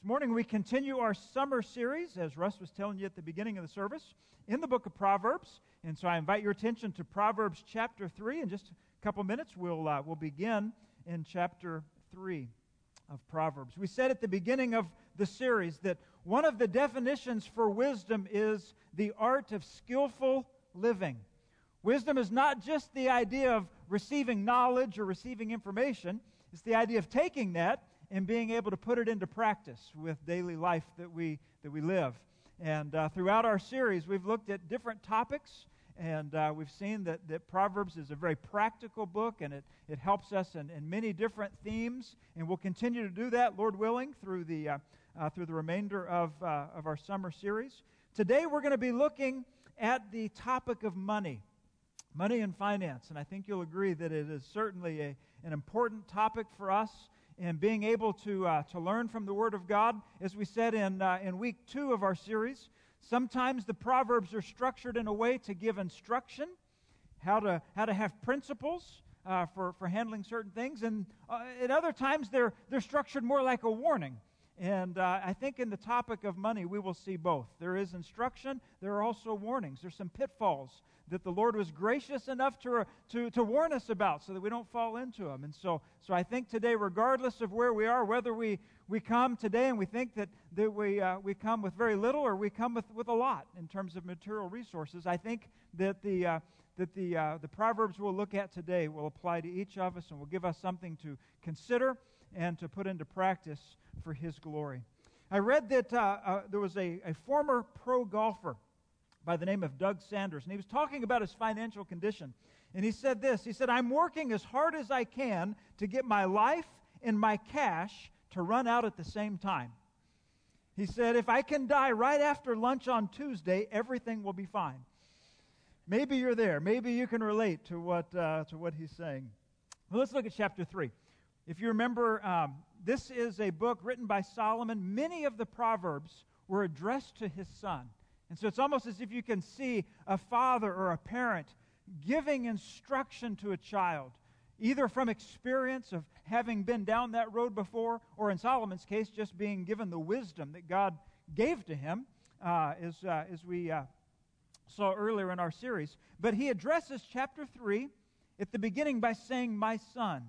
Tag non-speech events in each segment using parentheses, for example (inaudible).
This morning we continue our summer series, as Russ was telling you at the beginning of the service, in the book of Proverbs. And so I invite your attention to Proverbs chapter 3. In just a couple minutes, we'll, uh, we'll begin in chapter 3 of Proverbs. We said at the beginning of the series that one of the definitions for wisdom is the art of skillful living. Wisdom is not just the idea of receiving knowledge or receiving information, it's the idea of taking that and being able to put it into practice with daily life that we, that we live. And uh, throughout our series, we've looked at different topics, and uh, we've seen that, that Proverbs is a very practical book, and it, it helps us in, in many different themes. And we'll continue to do that, Lord willing, through the, uh, uh through the remainder of, uh, of our summer series. Today, we're going to be looking at the topic of money money and finance. And I think you'll agree that it is certainly a, an important topic for us and being able to, uh, to learn from the Word of God. As we said in, uh, in week two of our series, sometimes the Proverbs are structured in a way to give instruction, how to, how to have principles uh, for, for handling certain things. And uh, at other times, they're, they're structured more like a warning. And uh, I think in the topic of money, we will see both. There is instruction, there are also warnings. There's some pitfalls that the Lord was gracious enough to, to, to warn us about so that we don't fall into them. And so, so I think today, regardless of where we are, whether we, we come today and we think that, that we, uh, we come with very little or we come with, with a lot in terms of material resources, I think that the, uh, that the, uh, the Proverbs we'll look at today will apply to each of us and will give us something to consider and to put into practice for His glory. I read that uh, uh, there was a, a former pro golfer by the name of Doug Sanders, and he was talking about his financial condition. And he said this He said, I'm working as hard as I can to get my life and my cash to run out at the same time. He said, If I can die right after lunch on Tuesday, everything will be fine. Maybe you're there. Maybe you can relate to what, uh, to what he's saying. Well, let's look at chapter 3. If you remember, um, this is a book written by Solomon. Many of the Proverbs were addressed to his son. And so it's almost as if you can see a father or a parent giving instruction to a child, either from experience of having been down that road before, or in Solomon's case, just being given the wisdom that God gave to him, uh, as, uh, as we uh, saw earlier in our series. But he addresses chapter 3 at the beginning by saying, My son.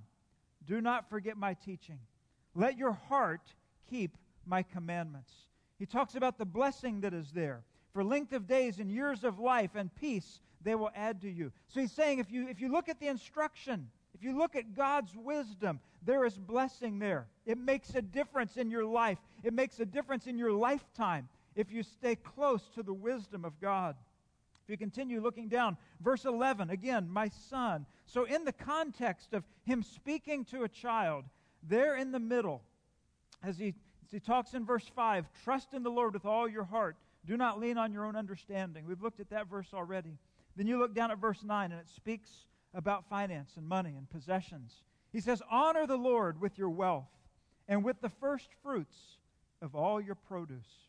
Do not forget my teaching. Let your heart keep my commandments. He talks about the blessing that is there. For length of days and years of life and peace they will add to you. So he's saying if you, if you look at the instruction, if you look at God's wisdom, there is blessing there. It makes a difference in your life, it makes a difference in your lifetime if you stay close to the wisdom of God. You continue looking down, verse 11, again, my son. So, in the context of him speaking to a child, there in the middle, as he, as he talks in verse 5, trust in the Lord with all your heart. Do not lean on your own understanding. We've looked at that verse already. Then you look down at verse 9, and it speaks about finance and money and possessions. He says, Honor the Lord with your wealth and with the first fruits of all your produce.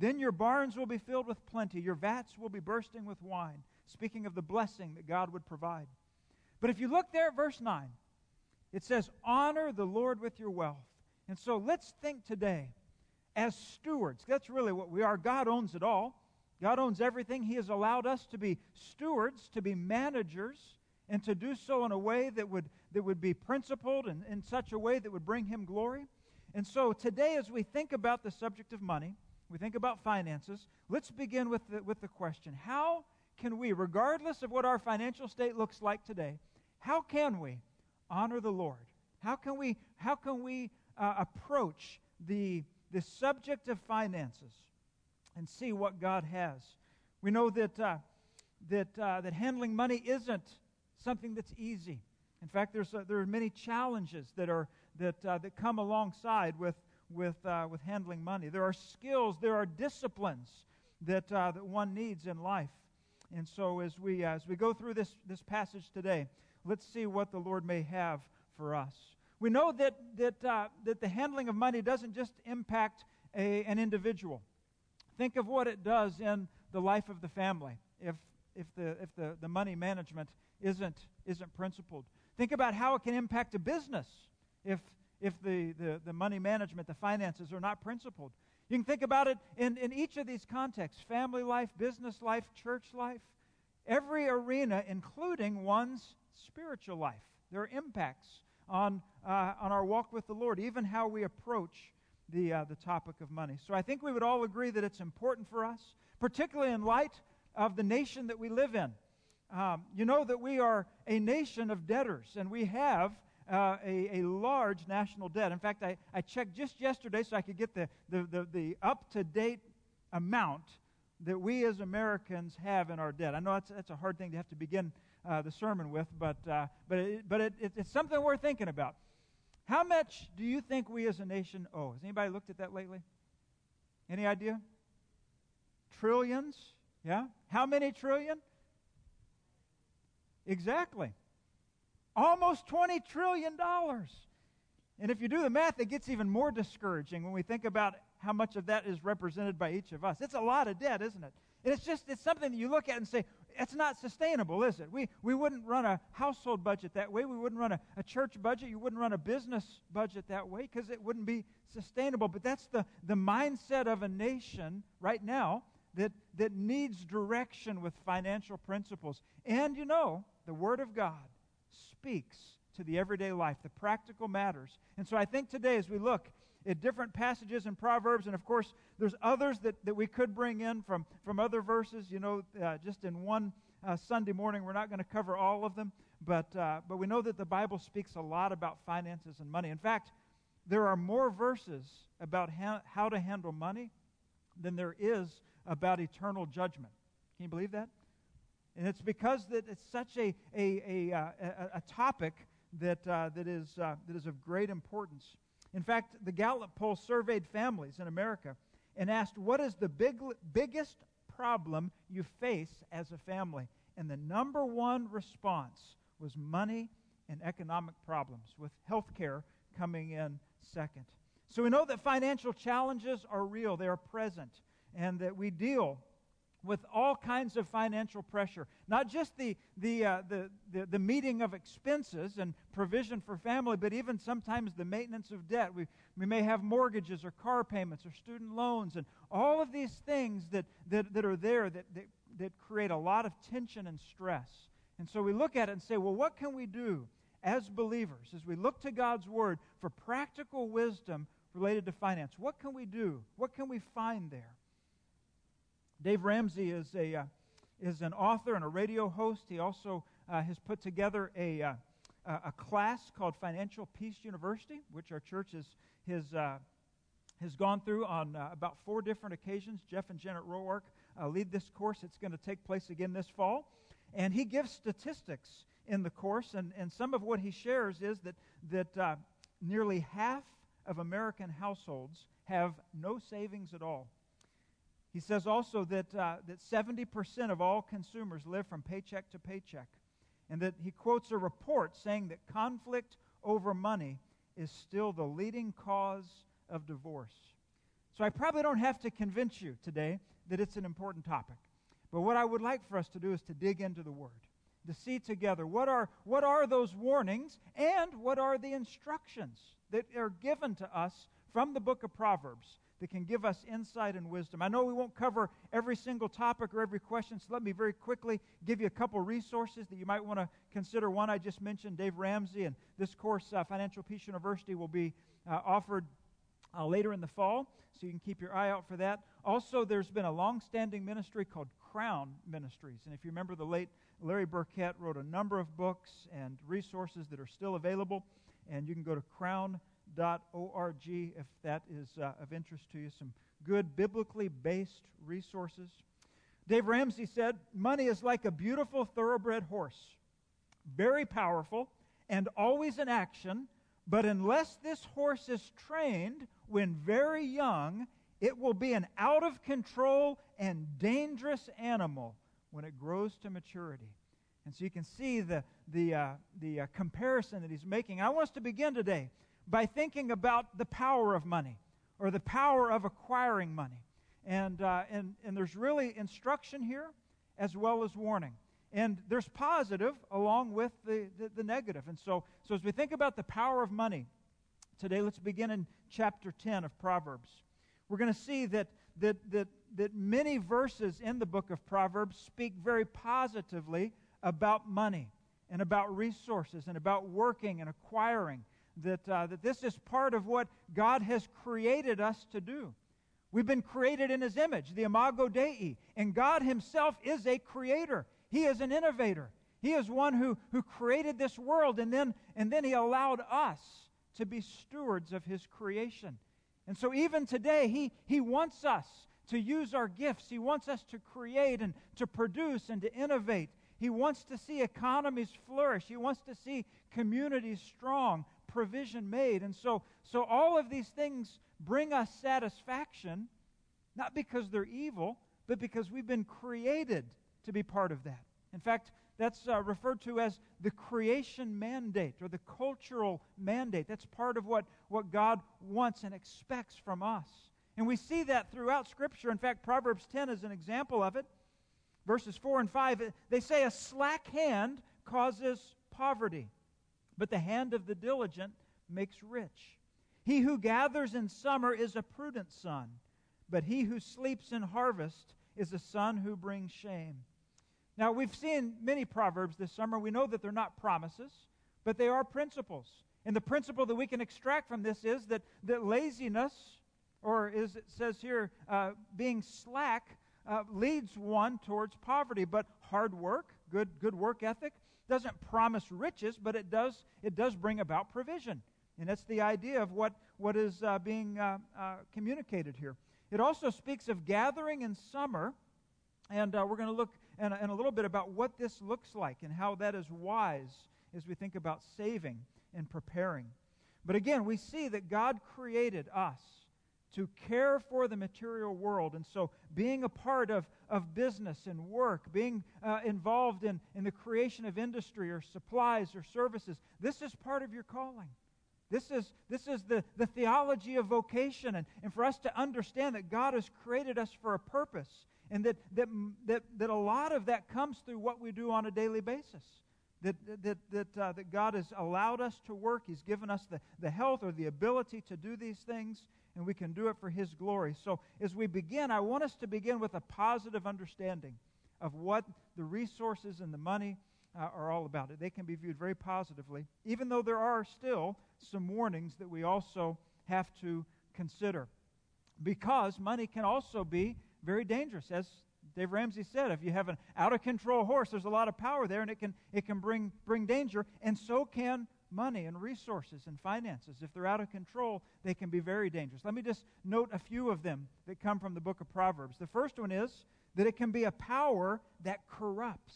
Then your barns will be filled with plenty, your vats will be bursting with wine. Speaking of the blessing that God would provide. But if you look there at verse 9, it says, Honor the Lord with your wealth. And so let's think today as stewards. That's really what we are. God owns it all. God owns everything. He has allowed us to be stewards, to be managers, and to do so in a way that would, that would be principled and in such a way that would bring Him glory. And so today, as we think about the subject of money, we think about finances, let's begin with the, with the question how can we, regardless of what our financial state looks like today, how can we honor the Lord? How can we, how can we uh, approach the, the subject of finances and see what God has? We know that, uh, that, uh, that handling money isn't something that's easy. In fact, there's, there are many challenges that, are, that, uh, that come alongside with, with, uh, with handling money. There are skills, there are disciplines that, uh, that one needs in life. And so, as we, uh, as we go through this, this passage today, let's see what the Lord may have for us. We know that, that, uh, that the handling of money doesn't just impact a, an individual. Think of what it does in the life of the family if, if, the, if the, the money management isn't, isn't principled. Think about how it can impact a business if, if the, the, the money management, the finances are not principled. You can think about it in, in each of these contexts family life, business life, church life, every arena, including one's spiritual life. There are impacts on, uh, on our walk with the Lord, even how we approach the, uh, the topic of money. So I think we would all agree that it's important for us, particularly in light of the nation that we live in. Um, you know that we are a nation of debtors, and we have uh, a, a large national debt. In fact, I, I checked just yesterday so I could get the, the, the, the up to date amount that we as Americans have in our debt. I know that's, that's a hard thing to have to begin uh, the sermon with, but, uh, but, it, but it, it, it's something worth thinking about. How much do you think we as a nation owe? Has anybody looked at that lately? Any idea? Trillions? Yeah? How many trillion? Exactly. Almost $20 trillion. And if you do the math, it gets even more discouraging when we think about how much of that is represented by each of us. It's a lot of debt, isn't it? And it's just it's something that you look at and say, it's not sustainable, is it? We, we wouldn't run a household budget that way. We wouldn't run a, a church budget. You wouldn't run a business budget that way because it wouldn't be sustainable. But that's the, the mindset of a nation right now that, that needs direction with financial principles. And you know, the Word of God speaks to the everyday life, the practical matters. And so I think today, as we look at different passages in Proverbs, and of course, there's others that, that we could bring in from, from other verses. You know, uh, just in one uh, Sunday morning, we're not going to cover all of them, but, uh, but we know that the Bible speaks a lot about finances and money. In fact, there are more verses about ha- how to handle money than there is about eternal judgment. Can you believe that? And it's because that it's such a, a, a, uh, a, a topic that, uh, that, is, uh, that is of great importance. In fact, the Gallup poll surveyed families in America and asked, What is the big, biggest problem you face as a family? And the number one response was money and economic problems, with health care coming in second. So we know that financial challenges are real, they are present, and that we deal with all kinds of financial pressure. Not just the, the, uh, the, the, the, meeting of expenses and provision for family, but even sometimes the maintenance of debt. We, we may have mortgages or car payments or student loans and all of these things that, that, that are there that, that, that create a lot of tension and stress. And so we look at it and say, well, what can we do as believers as we look to God's Word for practical wisdom related to finance? What can we do? What can we find there? Dave Ramsey is, a, uh, is an author and a radio host. He also uh, has put together a, uh, a class called Financial Peace University, which our church is, has, uh, has gone through on uh, about four different occasions. Jeff and Janet Roark uh, lead this course. It's going to take place again this fall. And he gives statistics in the course, and, and some of what he shares is that, that nearly half of American households have no savings at all. He says also that, uh, that 70% of all consumers live from paycheck to paycheck. And that he quotes a report saying that conflict over money is still the leading cause of divorce. So I probably don't have to convince you today that it's an important topic. But what I would like for us to do is to dig into the Word, to see together what are, what are those warnings and what are the instructions that are given to us from the book of Proverbs that can give us insight and wisdom. I know we won't cover every single topic or every question, so let me very quickly give you a couple resources that you might want to consider. One I just mentioned, Dave Ramsey, and this course, uh, Financial Peace University, will be uh, offered uh, later in the fall, so you can keep your eye out for that. Also, there's been a long-standing ministry called Crown Ministries, and if you remember, the late Larry Burkett wrote a number of books and resources that are still available, and you can go to Crown if that is uh, of interest to you. Some good biblically based resources. Dave Ramsey said, Money is like a beautiful thoroughbred horse, very powerful and always in action, but unless this horse is trained when very young, it will be an out of control and dangerous animal when it grows to maturity. And so you can see the, the, uh, the uh, comparison that he's making. I want us to begin today by thinking about the power of money or the power of acquiring money. And, uh, and, and there's really instruction here as well as warning. And there's positive along with the, the, the negative. And so, so as we think about the power of money, today. Let's begin in chapter 10 of Proverbs. We're going to see that, that, that, that many verses in the book of Proverbs speak very positively about money and about resources and about working and acquiring. That, uh, that this is part of what God has created us to do. We've been created in His image, the Imago Dei, and God Himself is a creator. He is an innovator. He is one who, who created this world, and then, and then He allowed us to be stewards of His creation. And so, even today, he, he wants us to use our gifts. He wants us to create and to produce and to innovate. He wants to see economies flourish. He wants to see communities strong, provision made. And so, so all of these things bring us satisfaction, not because they're evil, but because we've been created to be part of that. In fact, that's uh, referred to as the creation mandate or the cultural mandate. That's part of what, what God wants and expects from us. And we see that throughout Scripture. In fact, Proverbs 10 is an example of it. Verses 4 and 5, they say, A slack hand causes poverty, but the hand of the diligent makes rich. He who gathers in summer is a prudent son, but he who sleeps in harvest is a son who brings shame. Now, we've seen many proverbs this summer. We know that they're not promises, but they are principles. And the principle that we can extract from this is that, that laziness, or as it says here, uh, being slack, uh, leads one towards poverty. But hard work, good, good work ethic, doesn't promise riches, but it does, it does bring about provision. And that's the idea of what, what is uh, being uh, uh, communicated here. It also speaks of gathering in summer, and uh, we're going to look and, and a little bit about what this looks like and how that is wise as we think about saving and preparing. But again, we see that God created us to care for the material world. And so, being a part of, of business and work, being uh, involved in, in the creation of industry or supplies or services, this is part of your calling. This is, this is the, the theology of vocation. And, and for us to understand that God has created us for a purpose and that, that, that, that a lot of that comes through what we do on a daily basis. That, that, that, uh, that God has allowed us to work. He's given us the, the health or the ability to do these things, and we can do it for His glory. So, as we begin, I want us to begin with a positive understanding of what the resources and the money uh, are all about. They can be viewed very positively, even though there are still some warnings that we also have to consider. Because money can also be very dangerous. As Dave Ramsey said, if you have an out of control horse, there's a lot of power there and it can, it can bring, bring danger, and so can money and resources and finances. If they're out of control, they can be very dangerous. Let me just note a few of them that come from the book of Proverbs. The first one is that it can be a power that corrupts,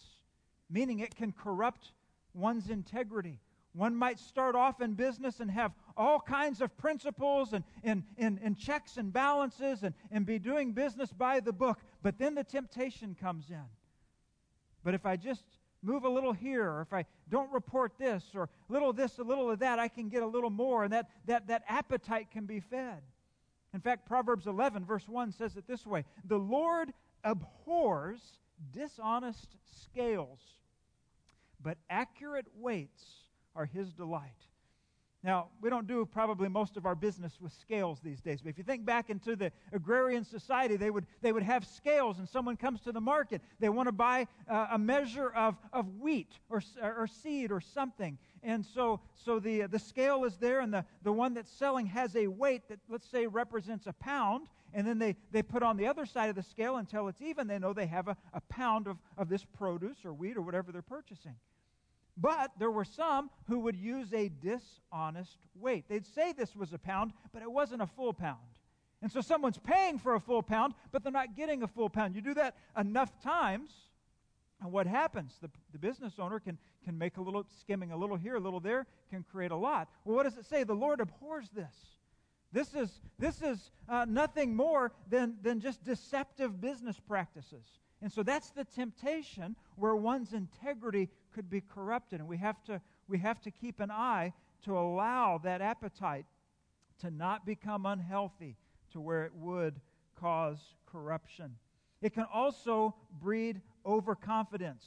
meaning it can corrupt one's integrity. One might start off in business and have all kinds of principles and, and, and, and checks and balances and, and be doing business by the book, but then the temptation comes in. But if I just move a little here, or if I don't report this, or a little this, a little of that, I can get a little more, and that, that, that appetite can be fed. In fact, Proverbs 11, verse 1 says it this way The Lord abhors dishonest scales, but accurate weights are his delight. Now, we don't do probably most of our business with scales these days, but if you think back into the agrarian society, they would, they would have scales, and someone comes to the market. They want to buy uh, a measure of, of wheat or, or seed or something. And so, so the, the scale is there, and the, the one that's selling has a weight that, let's say, represents a pound. And then they, they put on the other side of the scale until it's even. They know they have a, a pound of, of this produce or wheat or whatever they're purchasing. But there were some who would use a dishonest weight. They'd say this was a pound, but it wasn't a full pound. And so someone's paying for a full pound, but they're not getting a full pound. You do that enough times, and what happens? The, the business owner can, can make a little, skimming a little here, a little there, can create a lot. Well, what does it say? The Lord abhors this. This is, this is uh, nothing more than, than just deceptive business practices. And so that's the temptation where one's integrity could be corrupted. And we have to, we have to keep an eye to allow that appetite to not become unhealthy to where it would cause corruption. It can also breed overconfidence.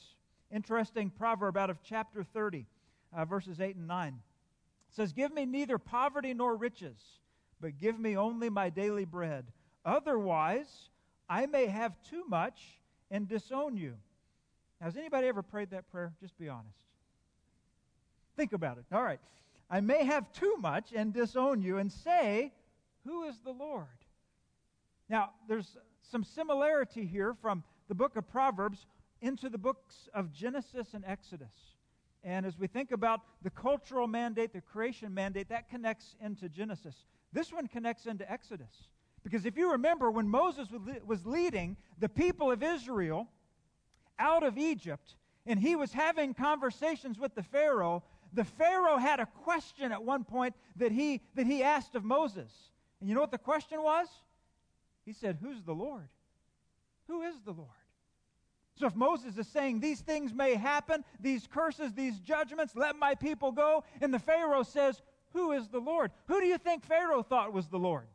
Interesting proverb out of chapter 30, uh, verses 8 and 9. It says, Give me neither poverty nor riches, but give me only my daily bread. Otherwise, I may have too much and disown you. Now, has anybody ever prayed that prayer? Just be honest. Think about it. All right. I may have too much and disown you and say, Who is the Lord? Now, there's some similarity here from the book of Proverbs into the books of Genesis and Exodus. And as we think about the cultural mandate, the creation mandate, that connects into Genesis. This one connects into Exodus. Because if you remember, when Moses was leading the people of Israel out of Egypt, and he was having conversations with the Pharaoh, the Pharaoh had a question at one point that he, that he asked of Moses. And you know what the question was? He said, Who's the Lord? Who is the Lord? So if Moses is saying these things may happen, these curses, these judgments, let my people go, and the Pharaoh says, Who is the Lord? Who do you think Pharaoh thought was the Lord?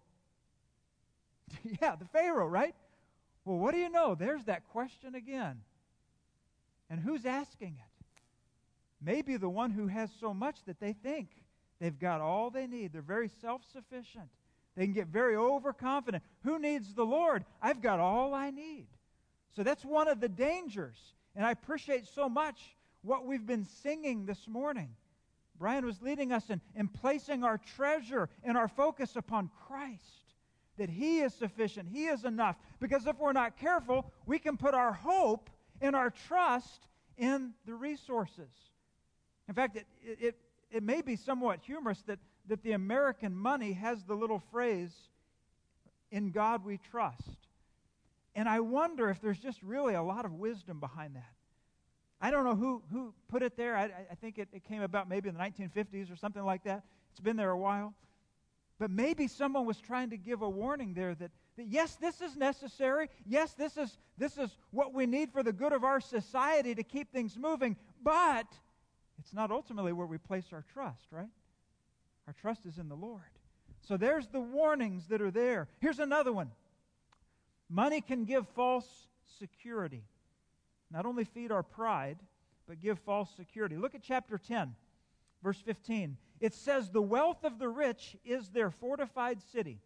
(laughs) yeah, the Pharaoh, right? Well, what do you know? There's that question again. And who's asking it? Maybe the one who has so much that they think they've got all they need. They're very self sufficient. They can get very overconfident. Who needs the Lord? I've got all I need. So that's one of the dangers. And I appreciate so much what we've been singing this morning. Brian was leading us in, in placing our treasure and our focus upon Christ, that He is sufficient, He is enough. Because if we're not careful, we can put our hope and our trust in the resources. In fact, it, it, it may be somewhat humorous that, that the American money has the little phrase, in God we trust. And I wonder if there's just really a lot of wisdom behind that. I don't know who, who put it there. I, I think it, it came about maybe in the 1950s or something like that. It's been there a while. But maybe someone was trying to give a warning there that, that yes, this is necessary. Yes, this is, this is what we need for the good of our society to keep things moving. But it's not ultimately where we place our trust, right? Our trust is in the Lord. So there's the warnings that are there. Here's another one Money can give false security. Not only feed our pride, but give false security. Look at chapter 10, verse 15. It says, The wealth of the rich is their fortified city,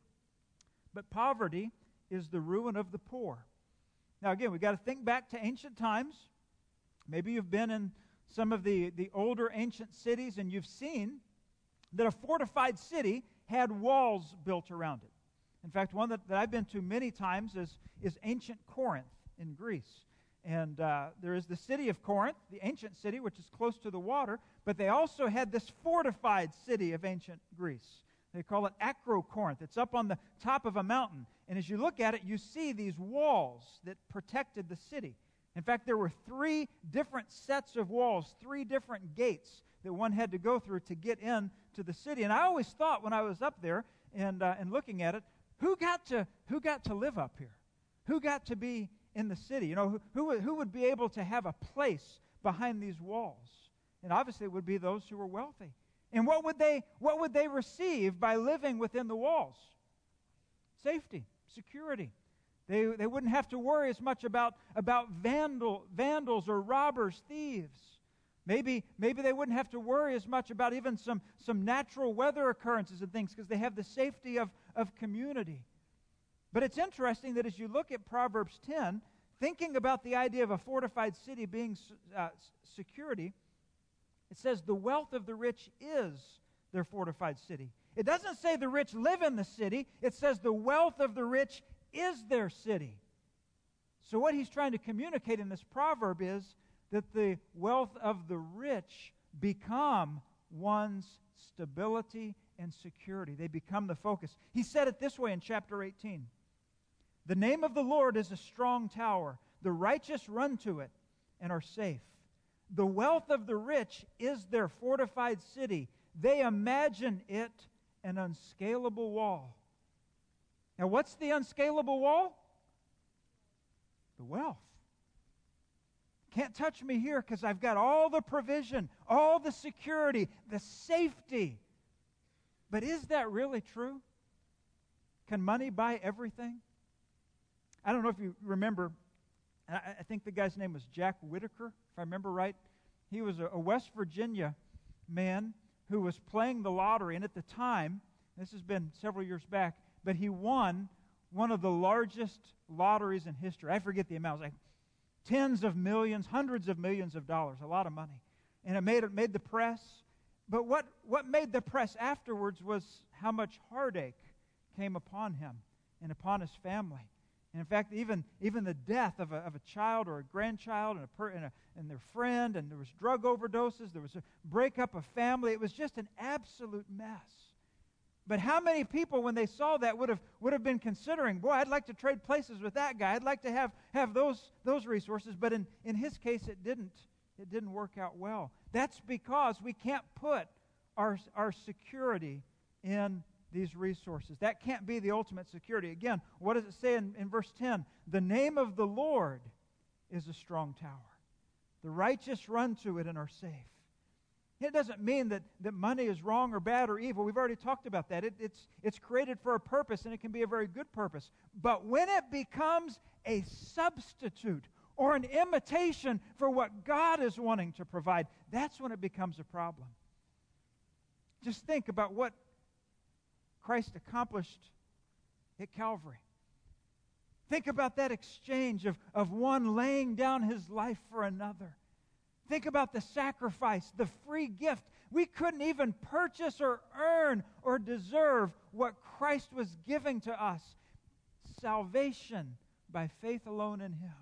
but poverty is the ruin of the poor. Now, again, we've got to think back to ancient times. Maybe you've been in some of the, the older ancient cities and you've seen that a fortified city had walls built around it. In fact, one that, that I've been to many times is, is ancient Corinth in Greece. And uh, there is the city of Corinth, the ancient city, which is close to the water, but they also had this fortified city of ancient Greece. They call it Acrocorinth. It's up on the top of a mountain. And as you look at it, you see these walls that protected the city. In fact, there were three different sets of walls, three different gates that one had to go through to get in to the city. And I always thought when I was up there and, uh, and looking at it, who got to, who got to live up here? Who got to be in the city? You know, who, who, who would be able to have a place behind these walls? And obviously it would be those who were wealthy. And what would they, what would they receive by living within the walls? Safety, security. They, they wouldn't have to worry as much about, about vandal, vandals or robbers, thieves. Maybe, maybe they wouldn't have to worry as much about even some, some natural weather occurrences and things because they have the safety of, of community. But it's interesting that as you look at Proverbs 10, thinking about the idea of a fortified city being uh, security, it says the wealth of the rich is their fortified city. It doesn't say the rich live in the city, it says the wealth of the rich is their city. So, what he's trying to communicate in this proverb is that the wealth of the rich become one's stability and security. They become the focus. He said it this way in chapter 18 The name of the Lord is a strong tower, the righteous run to it and are safe. The wealth of the rich is their fortified city. They imagine it an unscalable wall. Now, what's the unscalable wall? The wealth. Can't touch me here because I've got all the provision, all the security, the safety. But is that really true? Can money buy everything? I don't know if you remember, I think the guy's name was Jack Whittaker, if I remember right. He was a West Virginia man who was playing the lottery, and at the time, this has been several years back, but he won one of the largest lotteries in history. I forget the amount. It was like tens of millions, hundreds of millions of dollars, a lot of money. And it made, it made the press. But what, what made the press afterwards was how much heartache came upon him and upon his family. And in fact, even, even the death of a, of a child or a grandchild and, a per, and, a, and their friend, and there was drug overdoses, there was a breakup of family. It was just an absolute mess. But how many people, when they saw that, would have, would have been considering, boy, I'd like to trade places with that guy. I'd like to have, have those, those resources. But in, in his case, it didn't, it didn't work out well. That's because we can't put our, our security in these resources. That can't be the ultimate security. Again, what does it say in, in verse 10? The name of the Lord is a strong tower. The righteous run to it and are safe. It doesn't mean that, that money is wrong or bad or evil. We've already talked about that. It, it's, it's created for a purpose, and it can be a very good purpose. But when it becomes a substitute or an imitation for what God is wanting to provide, that's when it becomes a problem. Just think about what Christ accomplished at Calvary. Think about that exchange of, of one laying down his life for another. Think about the sacrifice, the free gift. We couldn't even purchase or earn or deserve what Christ was giving to us salvation by faith alone in Him.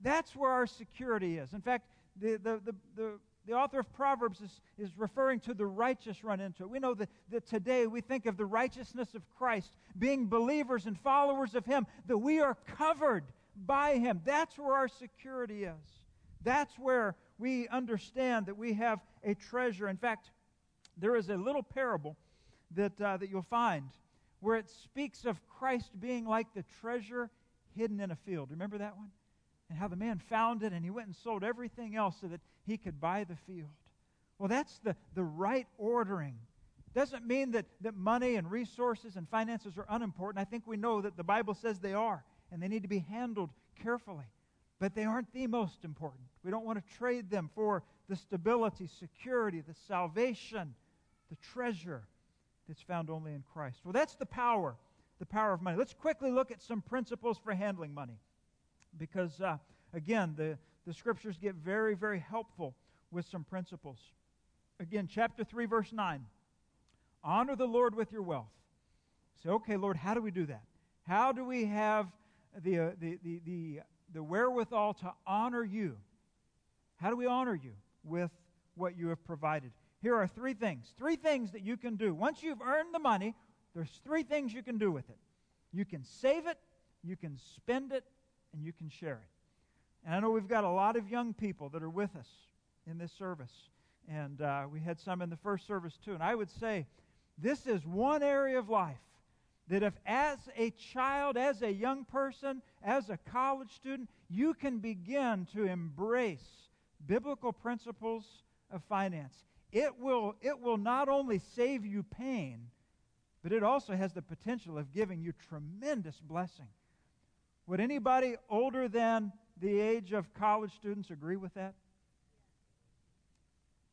That's where our security is. In fact, the, the, the, the, the author of Proverbs is, is referring to the righteous run into it. We know that, that today we think of the righteousness of Christ, being believers and followers of Him, that we are covered by Him. That's where our security is. That's where we understand that we have a treasure. In fact, there is a little parable that, uh, that you'll find where it speaks of Christ being like the treasure hidden in a field. Remember that one? And how the man found it and he went and sold everything else so that he could buy the field. Well, that's the, the right ordering. Doesn't mean that, that money and resources and finances are unimportant. I think we know that the Bible says they are, and they need to be handled carefully but they aren't the most important. We don't want to trade them for the stability, security, the salvation, the treasure that's found only in Christ. Well, that's the power, the power of money. Let's quickly look at some principles for handling money. Because, uh, again, the, the scriptures get very, very helpful with some principles. Again, chapter 3, verse 9. Honor the Lord with your wealth. Say, okay, Lord, how do we do that? How do we have the, uh, the, the, the the wherewithal to honor you. How do we honor you? With what you have provided. Here are three things. Three things that you can do. Once you've earned the money, there's three things you can do with it. You can save it, you can spend it, and you can share it. And I know we've got a lot of young people that are with us in this service. And uh, we had some in the first service too. And I would say this is one area of life that if, as a child, as a young person, as a college student, you can begin to embrace biblical principles of finance, it will, it will not only save you pain, but it also has the potential of giving you tremendous blessing. Would anybody older than the age of college students agree with that?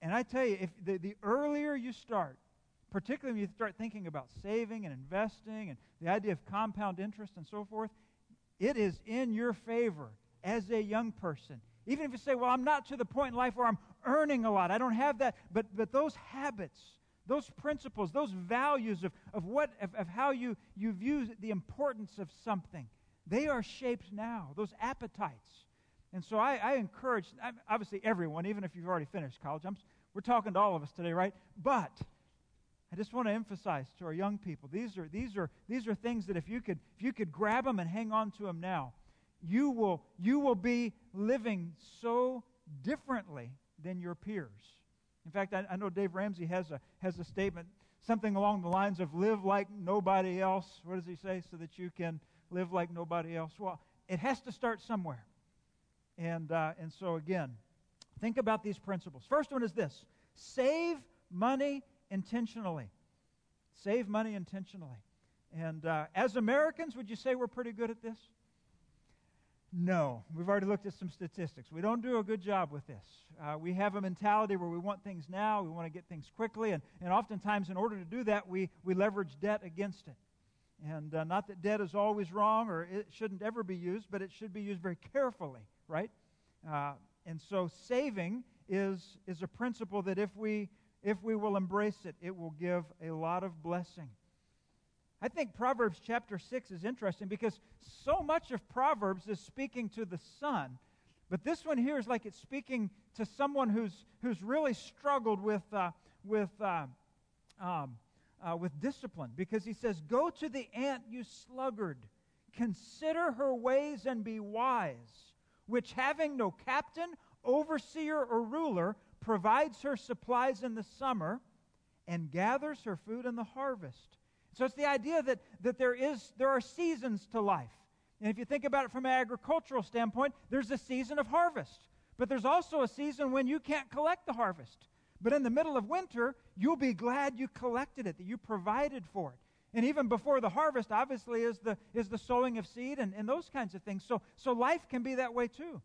And I tell you, if the, the earlier you start, particularly when you start thinking about saving and investing and the idea of compound interest and so forth, it is in your favor as a young person. Even if you say, well, I'm not to the point in life where I'm earning a lot, I don't have that. But, but those habits, those principles, those values of, of, what, of, of how you, you view the importance of something, they are shaped now, those appetites. And so I, I encourage, obviously, everyone, even if you've already finished college, I'm, we're talking to all of us today, right? But I just want to emphasize to our young people these are, these are, these are things that if you, could, if you could grab them and hang on to them now, you will, you will be living so differently than your peers. In fact, I, I know Dave Ramsey has a, has a statement, something along the lines of live like nobody else. What does he say? So that you can live like nobody else. Well, it has to start somewhere. And, uh, and so, again, think about these principles. First one is this save money intentionally. Save money intentionally. And uh, as Americans, would you say we're pretty good at this? No. We've already looked at some statistics. We don't do a good job with this. Uh, we have a mentality where we want things now, we want to get things quickly, and, and oftentimes, in order to do that, we, we leverage debt against it. And uh, not that debt is always wrong or it shouldn't ever be used, but it should be used very carefully, right? Uh, and so saving is, is a principle that if we, if we will embrace it, it will give a lot of blessing. I think Proverbs chapter 6 is interesting because so much of Proverbs is speaking to the son. But this one here is like it's speaking to someone who's, who's really struggled with, uh, with, uh, um, uh, with discipline because he says, Go to the ant, you sluggard. Consider her ways and be wise, which having no captain, overseer, or ruler, provides her supplies in the summer and gathers her food in the harvest. So it's the idea that, that there, is, there are seasons to life. And if you think about it from an agricultural standpoint, there's a season of harvest. But there's also a season when you can't collect the harvest. But in the middle of winter, you'll be glad you collected it, that you provided for it. And even before the harvest, obviously, is the, is the sowing of seed and, and those kinds of things. So, so life can be that way too.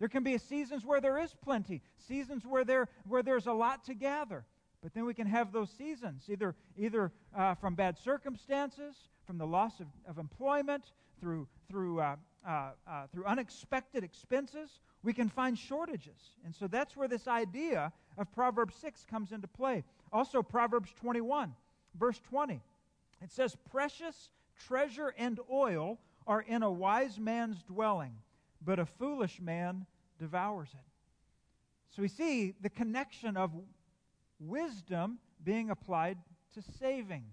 There can be seasons where there is plenty, seasons where, there, where there's a lot to gather. But then we can have those seasons, either, either uh, from bad circumstances, from the loss of, of employment, through, through, uh, uh, uh, through unexpected expenses. We can find shortages. And so that's where this idea of Proverbs 6 comes into play. Also, Proverbs 21, verse 20. It says, Precious treasure and oil are in a wise man's dwelling, but a foolish man devours it. So we see the connection of wisdom being applied to saving.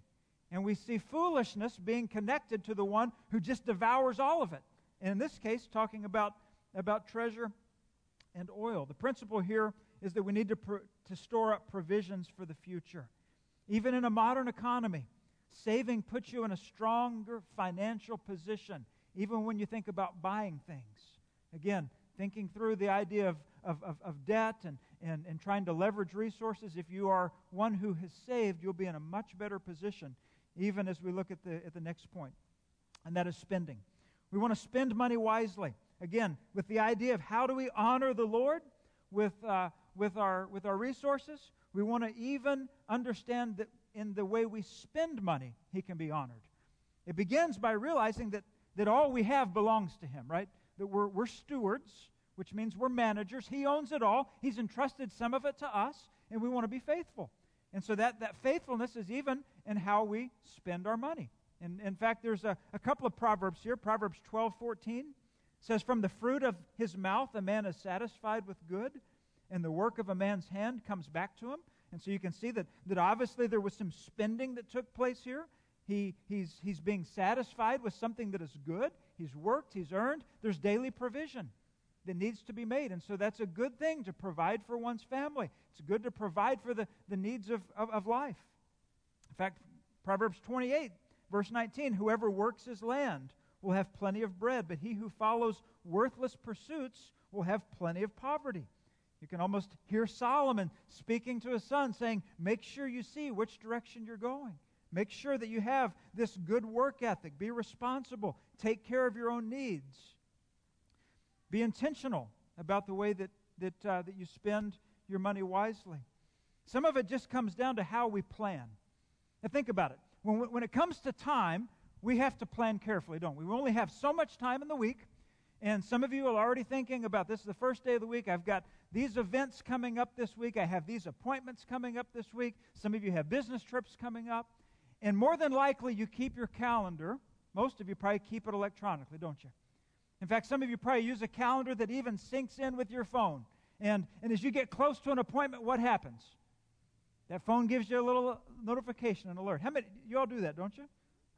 And we see foolishness being connected to the one who just devours all of it. And in this case, talking about, about treasure and oil. The principle here is that we need to, to store up provisions for the future. Even in a modern economy, saving puts you in a stronger financial position, even when you think about buying things. Again, thinking through the idea of, of, of, of debt and, and, and trying to leverage resources, if you are one who has saved, you'll be in a much better position, even as we look at the, at the next point, and that is spending. We want to spend money wisely. Again, with the idea of how do we honor the Lord with, uh, with, our, with our resources, we want to even understand that in the way we spend money, He can be honored. It begins by realizing that, that all we have belongs to Him, right? That we're, we're stewards which means we're managers. He owns it all. He's entrusted some of it to us, and we want to be faithful. And so that, that faithfulness is even in how we spend our money. And in fact, there's a, a couple of proverbs here. Proverbs 12, 14 says, From the fruit of his mouth a man is satisfied with good, and the work of a man's hand comes back to him. And so you can see that, that obviously there was some spending that took place here. He, he's, he's being satisfied with something that is good. He's worked, he's earned. There's daily provision that needs to be made. And so that's a good thing to provide for one's family. It's good to provide for the, the needs of, of, of life. In fact, Proverbs 28, verse 19 Whoever works his land will have plenty of bread, but he who follows worthless pursuits will have plenty of poverty. You can almost hear Solomon speaking to his son, saying, Make sure you see which direction you're going. Make sure that you have this good work ethic. Be responsible. Take care of your own needs. Be intentional about the way that, that, uh, that you spend your money wisely. Some of it just comes down to how we plan. Now, think about it. When, when it comes to time, we have to plan carefully, don't we? We only have so much time in the week. And some of you are already thinking about this is the first day of the week. I've got these events coming up this week. I have these appointments coming up this week. Some of you have business trips coming up. And more than likely, you keep your calendar. Most of you probably keep it electronically, don't you? In fact, some of you probably use a calendar that even syncs in with your phone. And, and as you get close to an appointment, what happens? That phone gives you a little notification, an alert. How many, you all do that, don't you?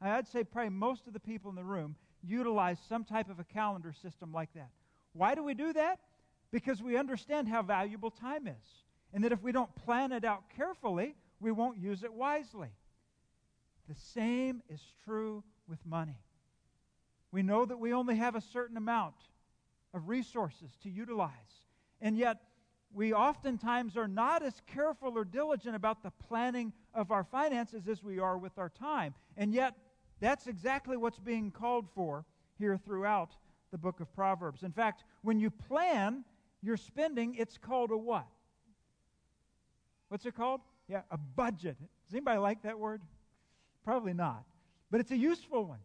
I'd say probably most of the people in the room utilize some type of a calendar system like that. Why do we do that? Because we understand how valuable time is. And that if we don't plan it out carefully, we won't use it wisely. The same is true with money. We know that we only have a certain amount of resources to utilize. And yet, we oftentimes are not as careful or diligent about the planning of our finances as we are with our time. And yet, that's exactly what's being called for here throughout the book of Proverbs. In fact, when you plan your spending, it's called a what? What's it called? Yeah, a budget. Does anybody like that word? Probably not. But it's a useful one.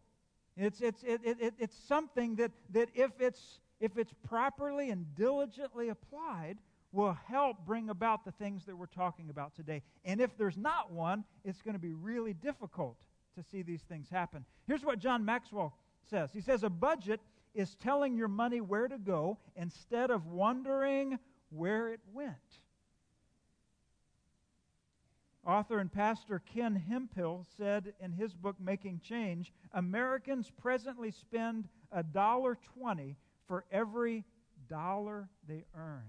It's, it's, it, it, it, it's something that, that if, it's, if it's properly and diligently applied, will help bring about the things that we're talking about today. And if there's not one, it's going to be really difficult to see these things happen. Here's what John Maxwell says He says, A budget is telling your money where to go instead of wondering where it went. Author and pastor Ken Hemphill said in his book Making Change, Americans presently spend a dollar twenty for every dollar they earn.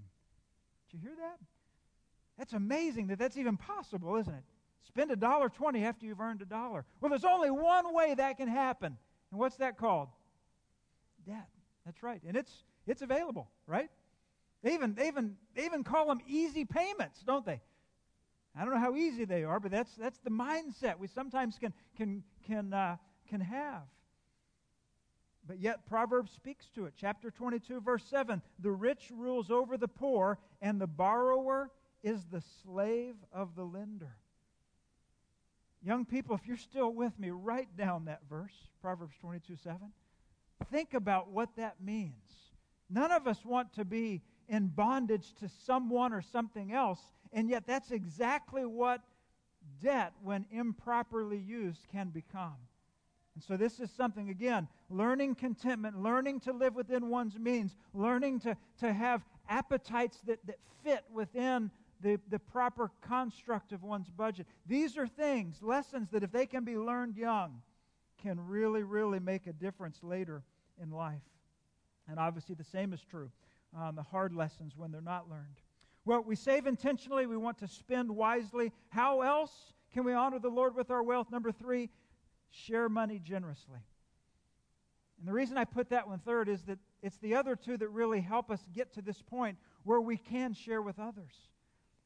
Did you hear that? That's amazing that that's even possible, isn't it? Spend a dollar twenty after you've earned a dollar. Well, there's only one way that can happen. And what's that called? Debt. That's right. And it's it's available, right? They even they even they even call them easy payments, don't they? I don't know how easy they are, but that's that's the mindset we sometimes can can can uh, can have. But yet Proverbs speaks to it. Chapter 22, verse 7 The rich rules over the poor, and the borrower is the slave of the lender. Young people, if you're still with me, write down that verse, Proverbs 22, 7. Think about what that means. None of us want to be in bondage to someone or something else, and yet that's exactly what debt, when improperly used, can become. And so, this is something, again, learning contentment, learning to live within one's means, learning to, to have appetites that, that fit within the, the proper construct of one's budget. These are things, lessons that if they can be learned young, can really, really make a difference later in life. And obviously, the same is true on the hard lessons when they're not learned. Well, we save intentionally, we want to spend wisely. How else can we honor the Lord with our wealth? Number three, share money generously. And the reason I put that one third is that it's the other two that really help us get to this point where we can share with others.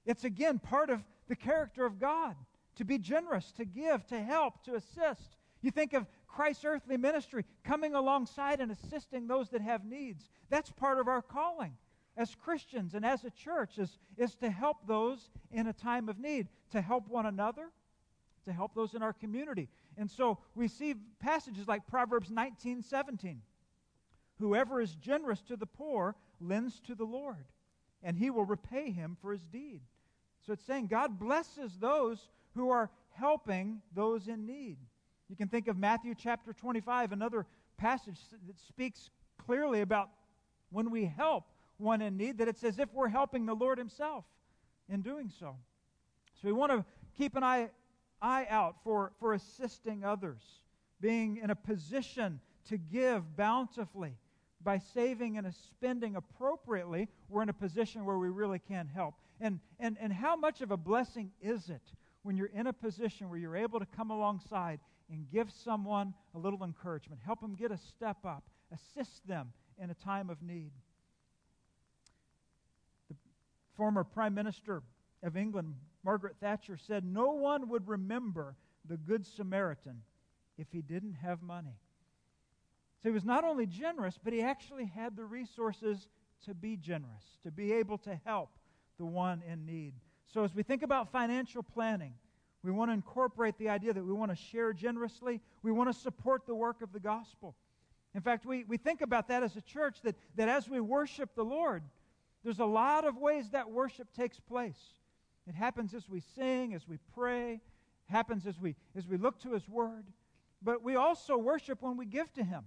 It's again part of the character of God to be generous, to give, to help, to assist. You think of Christ's earthly ministry coming alongside and assisting those that have needs. That's part of our calling as Christians and as a church is, is to help those in a time of need, to help one another, to help those in our community. And so we see passages like Proverbs 19 17. Whoever is generous to the poor lends to the Lord, and he will repay him for his deed. So it's saying God blesses those who are helping those in need. You can think of Matthew chapter 25, another passage that speaks clearly about when we help one in need, that it's as if we're helping the Lord Himself in doing so. So we want to keep an eye eye out for, for assisting others, being in a position to give bountifully. By saving and spending appropriately, we're in a position where we really can help. And, and, and how much of a blessing is it when you're in a position where you're able to come alongside and give someone a little encouragement, help them get a step up, assist them in a time of need? The former Prime Minister of England, Margaret Thatcher said, No one would remember the Good Samaritan if he didn't have money. So he was not only generous, but he actually had the resources to be generous, to be able to help the one in need. So as we think about financial planning, we want to incorporate the idea that we want to share generously. We want to support the work of the gospel. In fact, we, we think about that as a church that, that as we worship the Lord, there's a lot of ways that worship takes place. It happens as we sing, as we pray, it happens as we, as we look to His Word. But we also worship when we give to Him.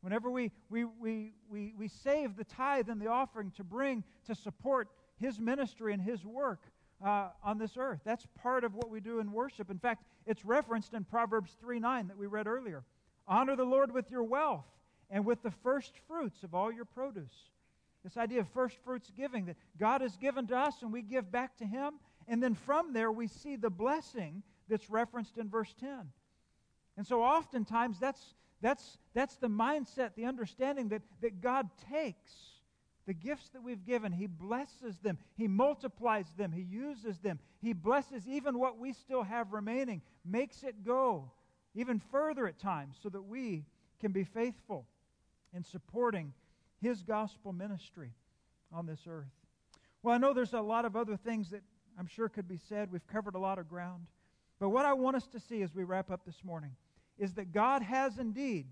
Whenever we, we, we, we, we save the tithe and the offering to bring to support His ministry and His work uh, on this earth. That's part of what we do in worship. In fact, it's referenced in Proverbs 3 9 that we read earlier. Honor the Lord with your wealth and with the first fruits of all your produce. This idea of first fruits giving, that God has given to us and we give back to Him, and then from there, we see the blessing that's referenced in verse 10. And so oftentimes, that's, that's, that's the mindset, the understanding that, that God takes the gifts that we've given, He blesses them, He multiplies them, He uses them, He blesses even what we still have remaining, makes it go even further at times so that we can be faithful in supporting his gospel ministry on this earth. Well, I know there's a lot of other things that I'm sure could be said. We've covered a lot of ground. But what I want us to see as we wrap up this morning is that God has indeed,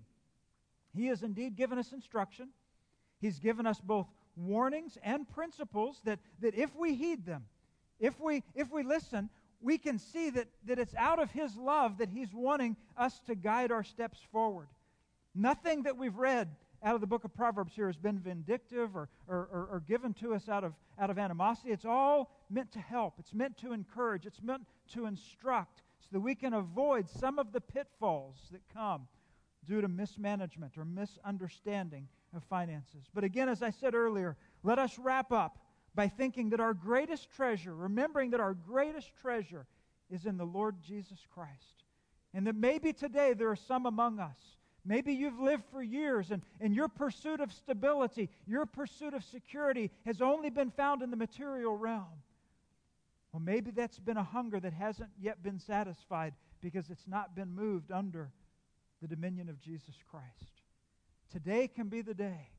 He has indeed given us instruction. He's given us both warnings and principles that, that if we heed them, if we, if we listen, we can see that, that it's out of His love that He's wanting us to guide our steps forward. Nothing that we've read out of the book of Proverbs here has been vindictive or, or, or, or, given to us out of, out of animosity. It's all meant to help, it's meant to encourage, it's meant to instruct so that we can avoid some of the pitfalls that come due to mismanagement or misunderstanding of finances. But again, as I said earlier, let us wrap up by thinking that our greatest treasure, remembering that our greatest treasure is in the Lord Jesus Christ. And that maybe today there are some among us Maybe you've lived for years and, and your pursuit of stability, your pursuit of security has only been found in the material realm. Well, maybe that's been a hunger that hasn't yet been satisfied because it's not been moved under the dominion of Jesus Christ. Today can be the day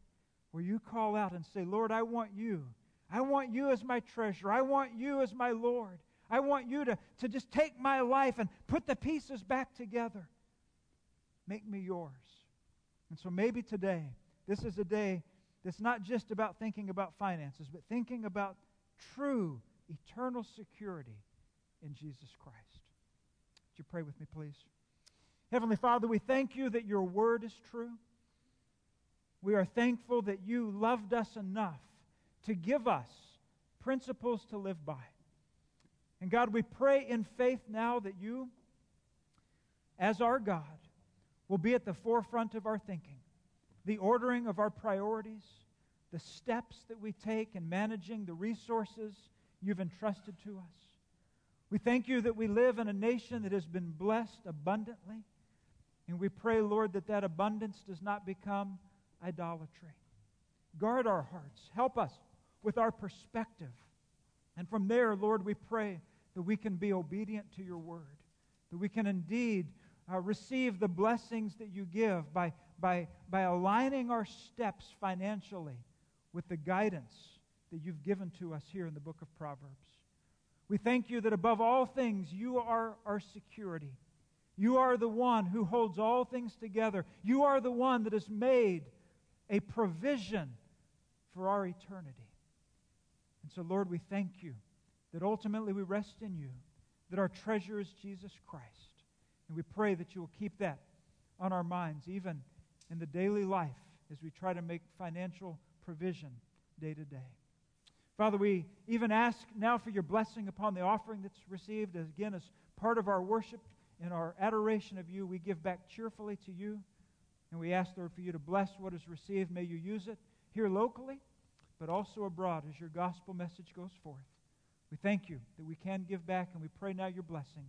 where you call out and say, Lord, I want you. I want you as my treasure. I want you as my Lord. I want you to, to just take my life and put the pieces back together. Make me yours. And so maybe today, this is a day that's not just about thinking about finances, but thinking about true eternal security in Jesus Christ. Would you pray with me, please? Heavenly Father, we thank you that your word is true. We are thankful that you loved us enough to give us principles to live by. And God, we pray in faith now that you, as our God, will be at the forefront of our thinking, the ordering of our priorities, the steps that we take in managing the resources you've entrusted to us. We thank you that we live in a nation that has been blessed abundantly. And we pray, Lord, that that abundance does not become idolatry. Guard our hearts. Help us with our perspective. And from there, Lord, we pray that we can be obedient to your word, that we can indeed uh, receive the blessings that you give by, by, by aligning our steps financially with the guidance that you've given to us here in the book of Proverbs. We thank you that above all things, you are our security. You are the one who holds all things together. You are the one that has made a provision for our eternity. And so, Lord, we thank you that ultimately we rest in you, that our treasure is Jesus Christ. And we pray that you will keep that on our minds, even in the daily life as we try to make financial provision day to day. Father, we even ask now for your blessing upon the offering that's received. Again, as part of our worship and our adoration of you, we give back cheerfully to you. And we ask, Lord, for you to bless what is received. May you use it here locally, but also abroad as your gospel message goes forth. We thank you that we can give back, and we pray now your blessing.